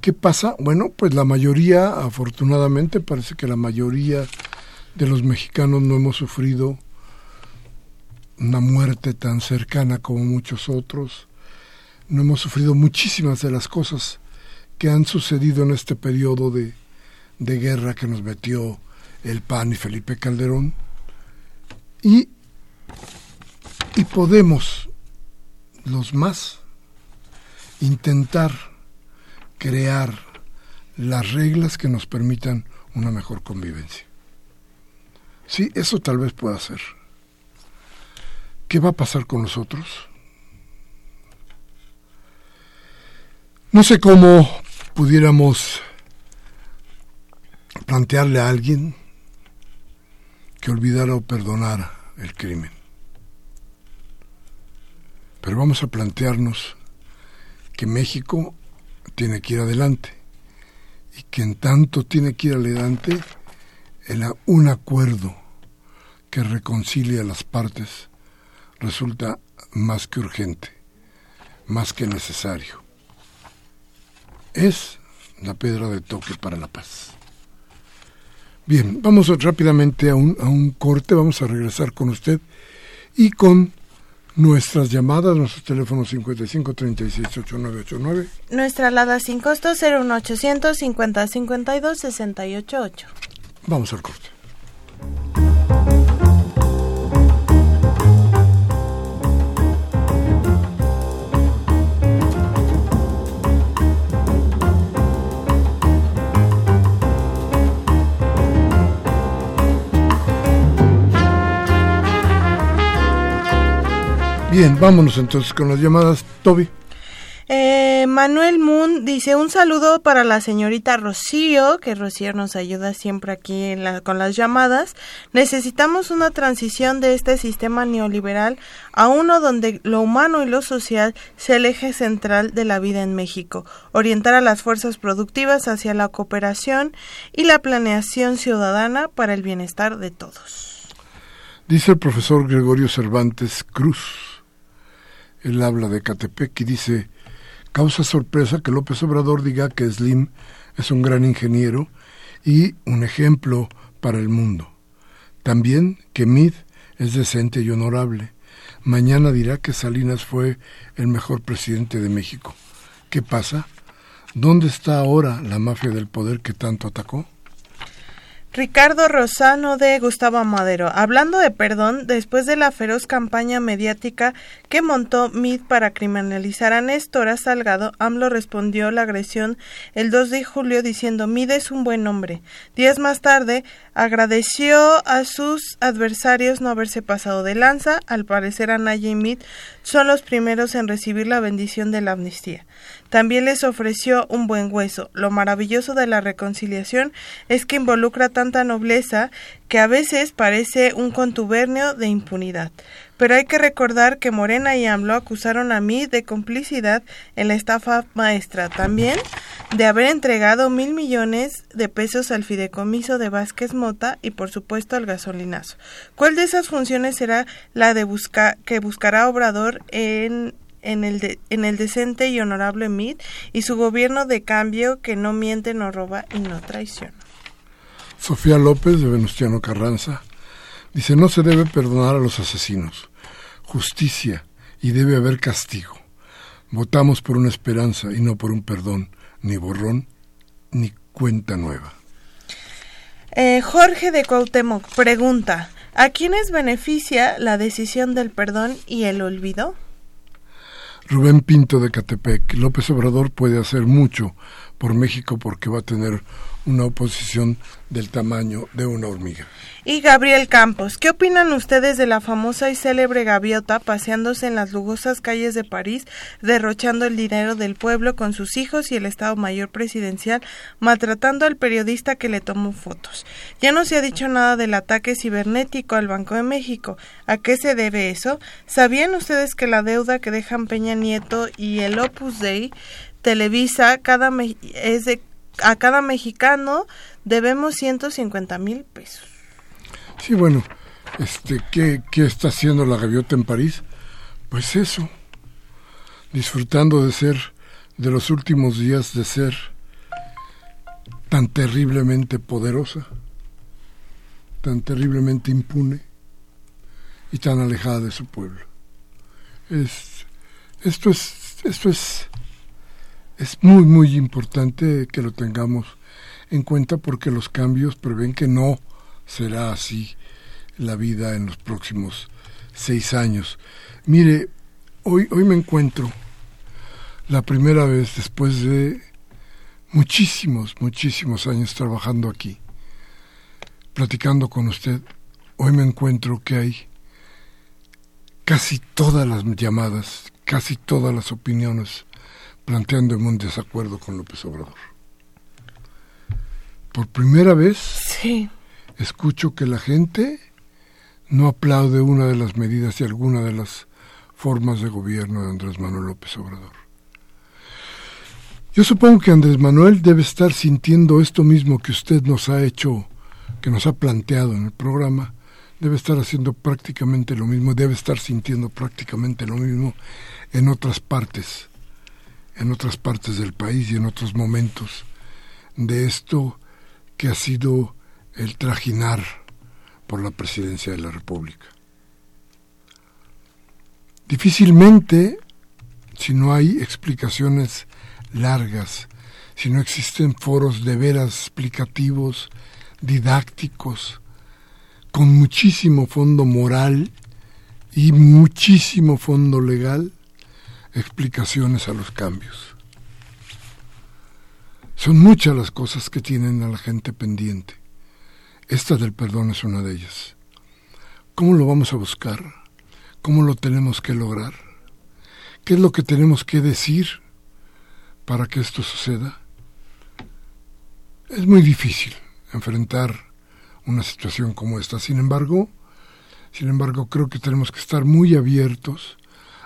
¿Qué pasa? Bueno, pues la mayoría, afortunadamente, parece que la mayoría de los mexicanos no hemos sufrido una muerte tan cercana como muchos otros. No hemos sufrido muchísimas de las cosas que han sucedido en este periodo de, de guerra que nos metió el PAN y Felipe Calderón. Y, Y podemos, los más, intentar crear las reglas que nos permitan una mejor convivencia. Sí, eso tal vez pueda ser. ¿Qué va a pasar con nosotros? No sé cómo pudiéramos plantearle a alguien que olvidara o perdonara el crimen. Pero vamos a plantearnos que México tiene que ir adelante y que en tanto tiene que ir adelante un acuerdo que reconcilie a las partes resulta más que urgente, más que necesario. Es la pedra de toque para la paz. Bien, vamos rápidamente a un, a un corte, vamos a regresar con usted y con nuestras llamadas, nuestros teléfonos 55 36 8989. Nuestra alada sin costo 01800 50 52 688. Vamos al corte. Bien, vámonos entonces con las llamadas. Toby. Eh, Manuel Moon dice un saludo para la señorita Rocío, que Rocío nos ayuda siempre aquí con las llamadas. Necesitamos una transición de este sistema neoliberal a uno donde lo humano y lo social sea el eje central de la vida en México, orientar a las fuerzas productivas hacia la cooperación y la planeación ciudadana para el bienestar de todos. Dice el profesor Gregorio Cervantes Cruz él habla de Catepec y dice, causa sorpresa que López Obrador diga que Slim es un gran ingeniero y un ejemplo para el mundo. También que Mid es decente y honorable. Mañana dirá que Salinas fue el mejor presidente de México. ¿Qué pasa? ¿Dónde está ahora la mafia del poder que tanto atacó? Ricardo Rosano de Gustavo Madero. Hablando de perdón, después de la feroz campaña mediática que montó MID para criminalizar a Néstor Salgado, AMLO respondió la agresión el 2 de julio diciendo MID es un buen hombre. Días más tarde, agradeció a sus adversarios no haberse pasado de lanza. Al parecer, Anaya y MID son los primeros en recibir la bendición de la amnistía. También les ofreció un buen hueso. Lo maravilloso de la reconciliación es que involucra tanta nobleza que a veces parece un contubernio de impunidad. Pero hay que recordar que Morena y AMLO acusaron a mí de complicidad en la estafa maestra, también de haber entregado mil millones de pesos al fideicomiso de Vázquez Mota y por supuesto al gasolinazo. ¿Cuál de esas funciones será la de buscar que buscará Obrador en en el, en el decente y honorable Mid y su gobierno de cambio que no miente, no roba y no traiciona. Sofía López de Venustiano Carranza dice no se debe perdonar a los asesinos, justicia y debe haber castigo. Votamos por una esperanza y no por un perdón, ni borrón, ni cuenta nueva. Eh, Jorge de Cuauhtémoc pregunta, ¿a quiénes beneficia la decisión del perdón y el olvido? Rubén Pinto de Catepec, López Obrador puede hacer mucho por México porque va a tener una oposición del tamaño de una hormiga. Y Gabriel Campos, ¿qué opinan ustedes de la famosa y célebre gaviota paseándose en las lujosas calles de París, derrochando el dinero del pueblo con sus hijos y el Estado Mayor Presidencial, maltratando al periodista que le tomó fotos? Ya no se ha dicho nada del ataque cibernético al Banco de México. ¿A qué se debe eso? ¿Sabían ustedes que la deuda que dejan Peña Nieto y el Opus Dei Televisa cada es de a cada mexicano debemos 150 mil pesos. Sí, bueno, este, ¿qué, ¿qué está haciendo la gaviota en París? Pues eso, disfrutando de ser, de los últimos días de ser tan terriblemente poderosa, tan terriblemente impune y tan alejada de su pueblo. Es, esto es, esto es es muy, muy importante que lo tengamos en cuenta porque los cambios prevén que no será así la vida en los próximos seis años. Mire, hoy, hoy me encuentro la primera vez después de muchísimos, muchísimos años trabajando aquí, platicando con usted, hoy me encuentro que hay casi todas las llamadas, casi todas las opiniones planteando un desacuerdo con López Obrador. Por primera vez escucho que la gente no aplaude una de las medidas y alguna de las formas de gobierno de Andrés Manuel López Obrador. Yo supongo que Andrés Manuel debe estar sintiendo esto mismo que usted nos ha hecho, que nos ha planteado en el programa, debe estar haciendo prácticamente lo mismo, debe estar sintiendo prácticamente lo mismo en otras partes, en otras partes del país y en otros momentos de esto que ha sido el trajinar por la presidencia de la República. Difícilmente, si no hay explicaciones largas, si no existen foros de veras explicativos, didácticos, con muchísimo fondo moral y muchísimo fondo legal, explicaciones a los cambios. Son muchas las cosas que tienen a la gente pendiente. Esta del perdón es una de ellas. ¿Cómo lo vamos a buscar? ¿Cómo lo tenemos que lograr? ¿Qué es lo que tenemos que decir para que esto suceda? Es muy difícil enfrentar una situación como esta. Sin embargo, sin embargo, creo que tenemos que estar muy abiertos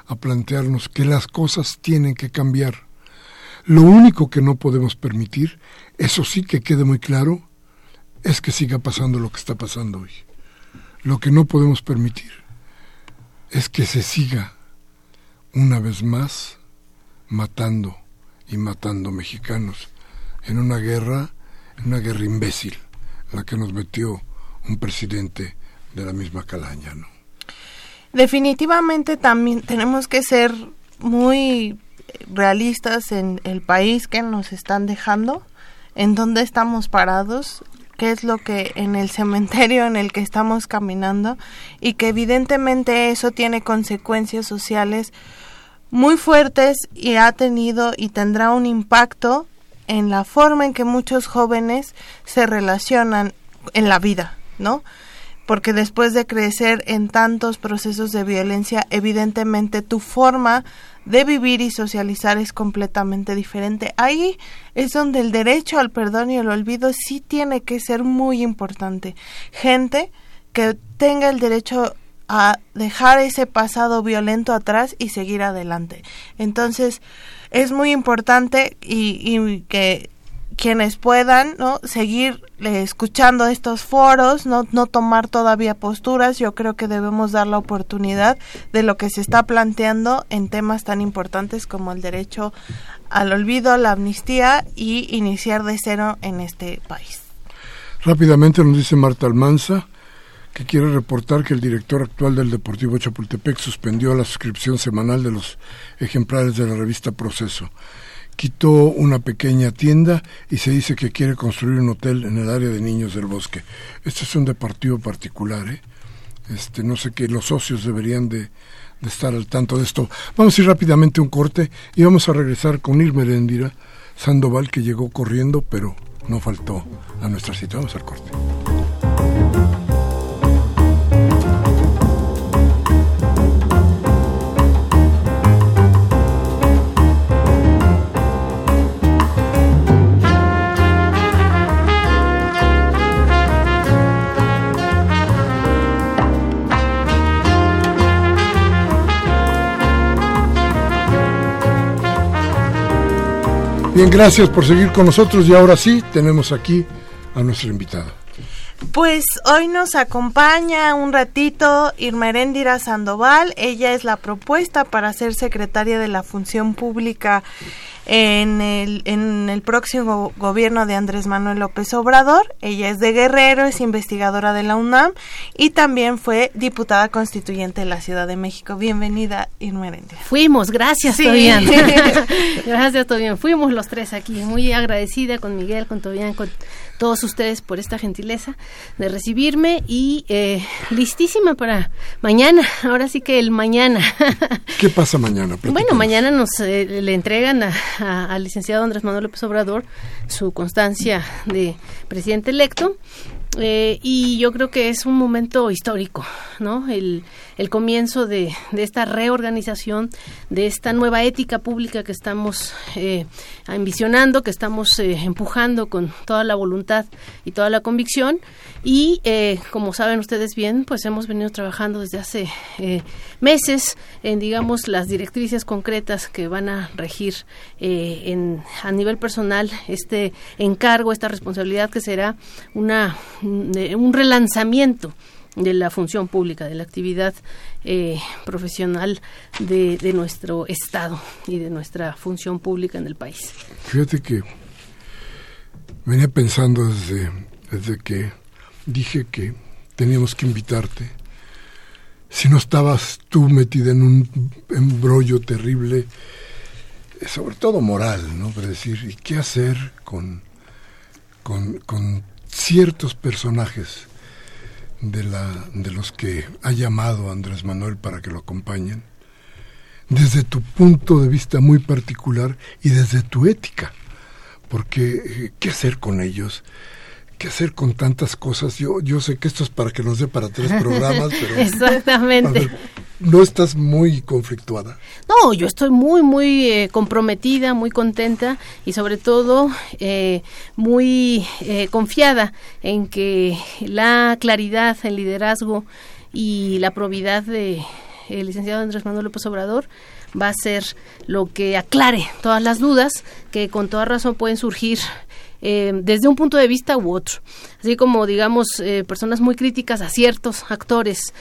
a plantearnos que las cosas tienen que cambiar. Lo único que no podemos permitir, eso sí que quede muy claro, es que siga pasando lo que está pasando hoy. Lo que no podemos permitir es que se siga una vez más matando y matando mexicanos en una guerra, en una guerra imbécil, la que nos metió un presidente de la misma calaña, ¿no? Definitivamente también tenemos que ser muy realistas en el país que nos están dejando, en dónde estamos parados, qué es lo que en el cementerio en el que estamos caminando y que evidentemente eso tiene consecuencias sociales muy fuertes y ha tenido y tendrá un impacto en la forma en que muchos jóvenes se relacionan en la vida, ¿no? Porque después de crecer en tantos procesos de violencia, evidentemente tu forma de vivir y socializar es completamente diferente. Ahí es donde el derecho al perdón y el olvido sí tiene que ser muy importante. Gente que tenga el derecho a dejar ese pasado violento atrás y seguir adelante. Entonces, es muy importante y, y que quienes puedan no seguir eh, escuchando estos foros no no tomar todavía posturas. Yo creo que debemos dar la oportunidad de lo que se está planteando en temas tan importantes como el derecho al olvido la amnistía y iniciar de cero en este país. Rápidamente nos dice Marta Almanza que quiere reportar que el director actual del Deportivo Chapultepec suspendió la suscripción semanal de los ejemplares de la revista Proceso quitó una pequeña tienda y se dice que quiere construir un hotel en el área de niños del bosque. Este es un deportivo particular, ¿eh? Este, no sé qué, los socios deberían de, estar al tanto de esto. Vamos a ir rápidamente a un corte y vamos a regresar con Irma Sandoval, que llegó corriendo, pero no faltó a nuestra cita. Vamos al corte. Bien, gracias por seguir con nosotros y ahora sí tenemos aquí a nuestra invitada. Pues hoy nos acompaña un ratito Irma Sandoval. Ella es la propuesta para ser secretaria de la Función Pública en el, en el próximo gobierno de Andrés Manuel López Obrador. Ella es de Guerrero, es investigadora de la UNAM y también fue diputada constituyente de la Ciudad de México. Bienvenida, Irma Fuimos, gracias, sí. gracias, Tobián. Fuimos los tres aquí. Muy agradecida con Miguel, con Tobián, con todos ustedes por esta gentileza de recibirme y eh, listísima para mañana. Ahora sí que el mañana. ¿Qué pasa mañana? Bueno, mañana nos eh, le entregan al licenciado Andrés Manuel López Obrador su constancia de presidente electo eh, y yo creo que es un momento histórico, ¿no? El, el comienzo de, esta reorganización, de esta nueva ética pública que estamos eh, ambicionando, que estamos eh, empujando con toda la voluntad y toda la convicción. Y eh, como saben ustedes bien, pues hemos venido trabajando desde hace eh, meses en, digamos, las directrices concretas que van a regir eh, en, a nivel personal este encargo, esta responsabilidad que será una, un relanzamiento de la función pública, de la actividad eh, profesional de, nuestro Estado y de nuestra función pública en el país. Fíjate que venía pensando desde, desde que dije que teníamos que invitarte. Si no estabas tú metida en un embrollo terrible, sobre todo moral, ¿no? Para decir, ¿y qué hacer con, con, con ciertos personajes? De, la, de los que ha llamado Andrés Manuel para que lo acompañen, desde tu punto de vista muy particular y desde tu ética, porque eh, ¿qué hacer con ellos? ¿Qué hacer con tantas cosas? Yo, yo sé que esto es para que nos dé para tres programas, pero... Exactamente. ¿No estás muy conflictuada? No, yo estoy muy, muy eh, comprometida, muy contenta y sobre todo eh, muy eh, confiada en que la claridad, el liderazgo y la probidad de el licenciado Andrés Manuel López Obrador va a ser lo que aclare todas las dudas que con toda razón pueden surgir eh, desde un punto de vista u otro. Así como, digamos, eh, personas muy críticas a ciertos actores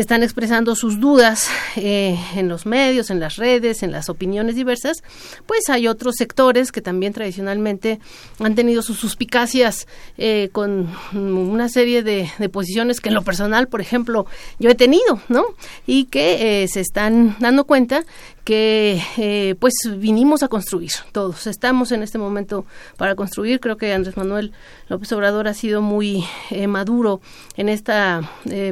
están expresando sus dudas eh, en los medios, en las redes, en las opiniones diversas, pues hay otros sectores que también tradicionalmente han tenido sus suspicacias eh, con una serie de, posiciones que en lo personal, por ejemplo, yo he tenido, ¿no? Y que eh, se están dando cuenta que pues vinimos a construir todos. Estamos en este momento para construir. Creo que Andrés Manuel López Obrador ha sido muy maduro en esta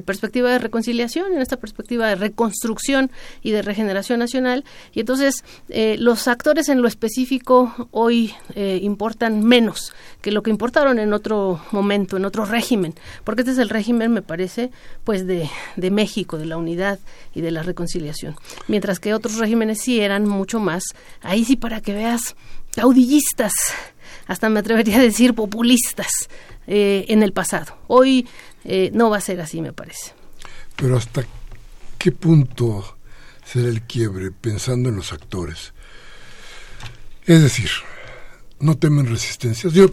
perspectiva de reconciliación en esta perspectiva de reconstrucción y de regeneración nacional. Y entonces eh, los actores en lo específico hoy eh, importan menos que lo que importaron en otro momento, en otro régimen, porque este es el régimen, me parece, pues de, de México, de la unidad y de la reconciliación. Mientras que otros regímenes sí eran mucho más, ahí sí para que veas, caudillistas, hasta me atrevería a decir populistas eh, en el pasado. Hoy no va a ser así, me parece. Pero hasta qué punto será el quiebre pensando en los actores. Es decir, no temen resistencias. Yo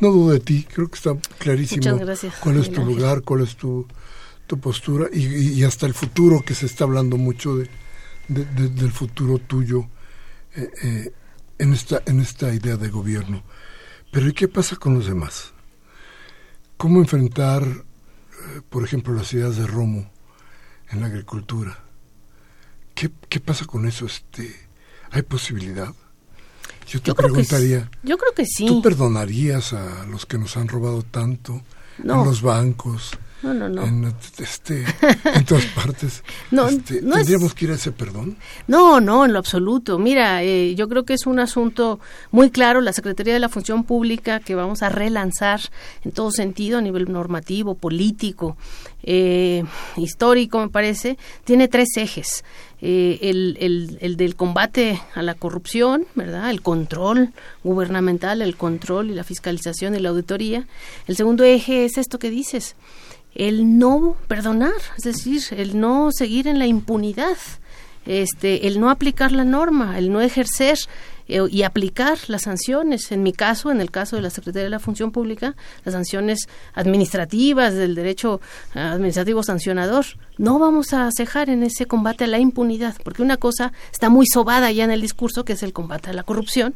no dudo de ti, creo que está clarísimo cuál es tu lugar, cuál es tu, tu postura y, hasta el futuro, que se está hablando mucho de, del futuro tuyo eh, eh, en, esta, en esta idea de gobierno. Pero ¿y qué pasa con los demás? ¿Cómo enfrentar, eh, por ejemplo, las ideas de Romo en la agricultura. ¿Qué, qué pasa con eso? Este, ¿Hay posibilidad? Yo te preguntaría, yo creo que sí. ¿Tú perdonarías a los que nos han robado tanto en los bancos? No, no, no. En, este, en todas partes. no, este, ¿Tendríamos que ir a ese perdón? No, no, en lo absoluto. Mira, eh, yo creo que es un asunto muy claro. La Secretaría de la Función Pública que vamos a relanzar en todo sentido, a nivel normativo, político, eh, histórico, me parece, tiene tres ejes. Eh, el, el, el, del combate a la corrupción, ¿verdad? El control gubernamental, el control y la fiscalización y la auditoría. El segundo eje es esto que dices, el no perdonar, es decir, el no seguir en la impunidad, este, el no aplicar la norma, el no ejercer eh, y aplicar las sanciones. En mi caso, en el caso de la Secretaría de la Función Pública, las sanciones administrativas del derecho administrativo sancionador. No vamos a cejar en ese combate a la impunidad, porque una cosa está muy sobada ya en el discurso, que es el combate a la corrupción,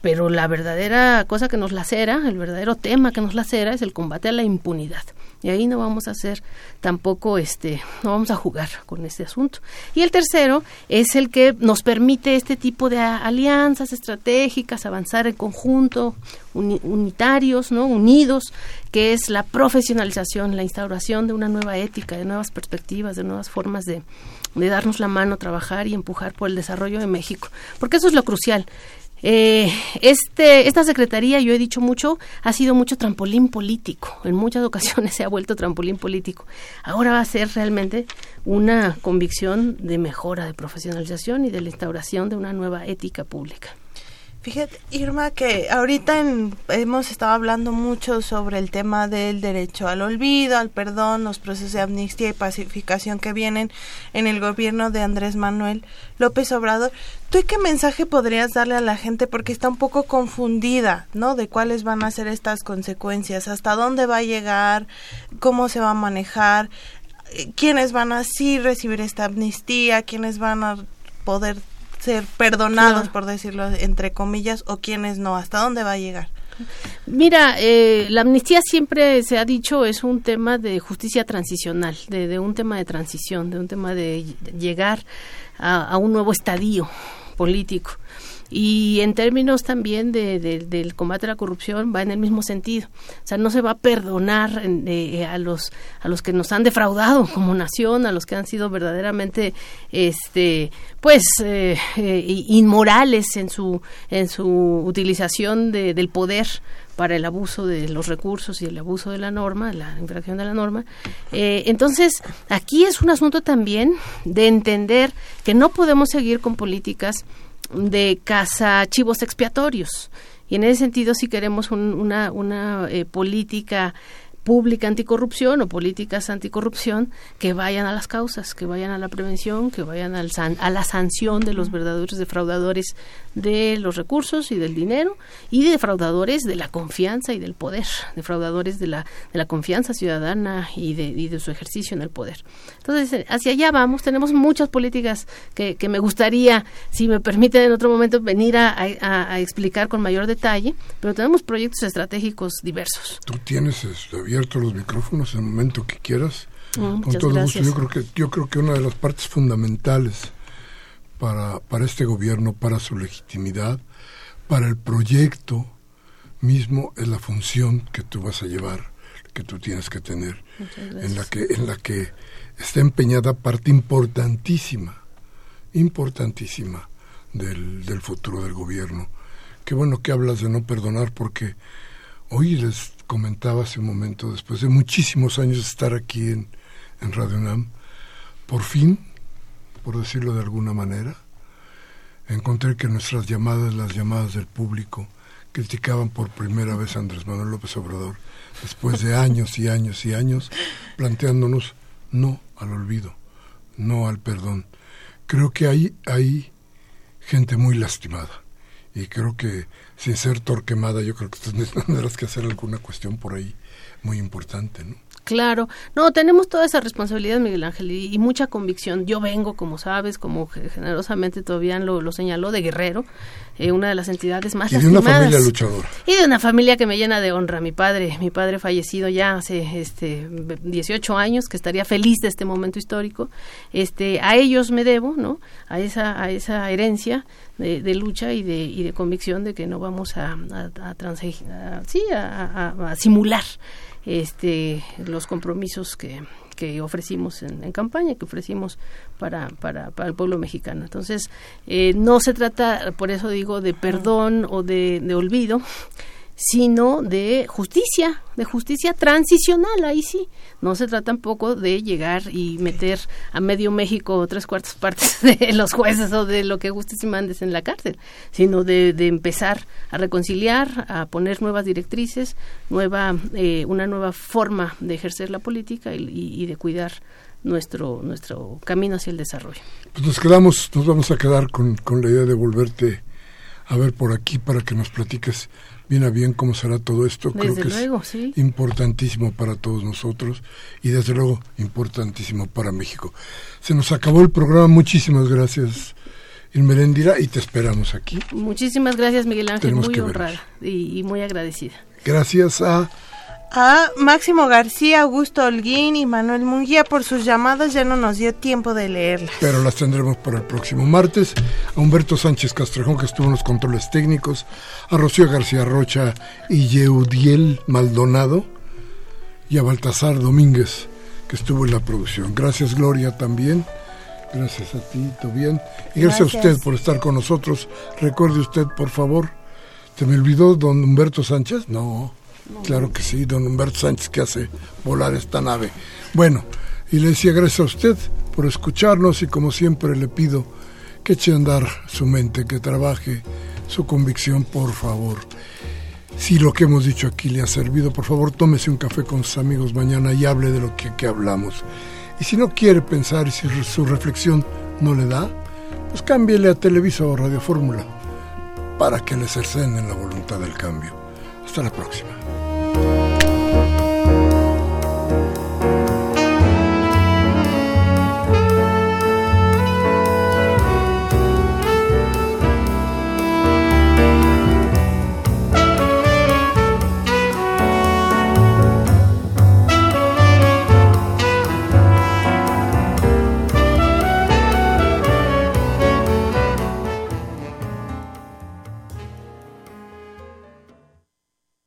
pero la verdadera cosa que nos lacera, el verdadero tema que nos lacera es el combate a la impunidad. Y ahí no vamos a hacer tampoco este, no vamos a jugar con este asunto. Y el tercero es el que nos permite este tipo de alianzas estratégicas, avanzar en conjunto, unitarios, ¿no? unidos, que es la profesionalización, la instauración de una nueva ética, de nuevas perspectivas, de nuevas formas de, de darnos la mano, trabajar y empujar por el desarrollo de México. Porque eso es lo crucial. Eh, este, esta secretaría, yo he dicho mucho, ha sido mucho trampolín político. En muchas ocasiones se ha vuelto trampolín político. Ahora va a ser realmente una convicción de mejora, de profesionalización y de la instauración de una nueva ética pública. Fíjate, Irma, que ahorita hemos estado hablando mucho sobre el tema del derecho al olvido, al perdón, los procesos de amnistía y pacificación que vienen en el gobierno de Andrés Manuel López Obrador. ¿Tú qué mensaje podrías darle a la gente? Porque está un poco confundida, ¿no? De cuáles van a ser estas consecuencias, hasta dónde va a llegar, cómo se va a manejar, eh, quiénes van a sí recibir esta amnistía, quiénes van a poder ser perdonados, por decirlo entre comillas, o quienes no? ¿Hasta dónde va a llegar? Mira, eh, la amnistía siempre se ha dicho es un tema de justicia transicional, de, un tema de transición, de un tema de llegar a un nuevo estadio político y en términos también de, del combate a la corrupción va en el mismo sentido. O sea, no se va a perdonar eh, a los a los que nos han defraudado como nación, a los que han sido verdaderamente este pues eh, eh, inmorales en su en su utilización de, del poder para el abuso de los recursos y el abuso de la norma, la infracción de la norma. entonces, aquí es un asunto también de entender que no podemos seguir con políticas de casa chivos expiatorios. Y en ese sentido, si queremos una, una eh, política pública anticorrupción o políticas anticorrupción que vayan a las causas, que vayan a la prevención, que vayan al a la sanción de los verdaderos defraudadores de los recursos y del dinero y de defraudadores de la confianza y del poder, defraudadores de la, de la confianza ciudadana y de, y de su ejercicio en el poder. Entonces, hacia allá vamos, tenemos muchas políticas que, que me gustaría, si me permiten en otro momento, venir a, explicar con mayor detalle, pero tenemos proyectos estratégicos diversos. Tú tienes abiertos los micrófonos en el momento que quieras. Mm, con todo gusto. Yo creo que yo creo que una de las partes fundamentales para, para este gobierno, para su legitimidad, para el proyecto mismo es la función que tú vas a llevar, que tú tienes que tener, en la que en la que está empeñada parte importantísima, importantísima del, del futuro del gobierno. Qué bueno que hablas de no perdonar porque hoy les comentaba hace un momento, después de muchísimos años de estar aquí en, en Radio UNAM, por fin, por decirlo de alguna manera, encontré que nuestras llamadas, las llamadas del público, criticaban por primera vez a Andrés Manuel López Obrador, después de años y años y años, planteándonos no al olvido, no al perdón. Creo que hay, hay gente muy lastimada y creo que sin ser torquemada, yo creo que tendrás que hacer alguna cuestión por ahí muy importante, ¿no? Claro, no, tenemos toda esa responsabilidad, Miguel Ángel, y, mucha convicción. Yo vengo, como sabes, como generosamente todavía lo, lo señaló, de Guerrero, eh, una de las entidades más y de una familia luchadora. Y de una familia que me llena de honra. Mi padre, mi padre fallecido ya hace este 18 años, que estaría feliz de este momento histórico. Este, a ellos me debo, ¿no? A esa, a esa herencia de, lucha y de, y de convicción de que no vamos a, a, sí, a, simular este, los compromisos que, que ofrecimos en, campaña, que ofrecimos para, para, para el pueblo mexicano. Entonces, eh, no se trata, por eso digo, de perdón o de, de olvido, sino de justicia, de justicia transicional, ahí sí. No se trata tampoco de llegar y meter a medio México tres cuartas partes de los jueces o de lo que gustes y mandes en la cárcel, sino de, de empezar a reconciliar, a poner nuevas directrices, nueva, eh, una nueva forma de ejercer la política y, de cuidar nuestro, nuestro camino hacia el desarrollo. Pues nos quedamos, nos vamos a quedar con, con la idea de volverte a ver por aquí para que nos platiques bien a bien cómo será todo esto. Desde Creo que luego, es sí. importantísimo para todos nosotros y desde luego importantísimo para México. Se nos acabó el programa. Muchísimas gracias, Inmerendira, y te esperamos aquí. Muchísimas gracias, Miguel Ángel. Tenemos muy honrada y, y muy agradecida. Gracias a A Máximo García, Augusto Holguín y Manuel Munguía por sus llamadas ya no nos dio tiempo de leerlas. pero las tendremos para el próximo martes. A Humberto Sánchez Castrejón, que estuvo en los controles técnicos. A Rocío García Rocha y Yeudiel Maldonado. Y a Baltasar Domínguez, que estuvo en la producción. Gracias, Gloria, también. Gracias a ti, bien. Y gracias, a usted por estar con nosotros. Recuerde usted, por favor. ¿Se me olvidó don Humberto Sánchez? No. Claro que sí, don Humberto Sánchez que hace volar esta nave. Bueno, y le decía gracias a usted por escucharnos y como siempre le pido que eche a andar su mente, que trabaje su convicción, por favor. Si lo que hemos dicho aquí le ha servido, por favor tómese un café con sus amigos mañana y hable de lo que, que hablamos. Y si no quiere pensar y si su reflexión no le da, pues cámbiele a Televisa o Radio Fórmula para que le cercenen la voluntad del cambio. Hasta la próxima.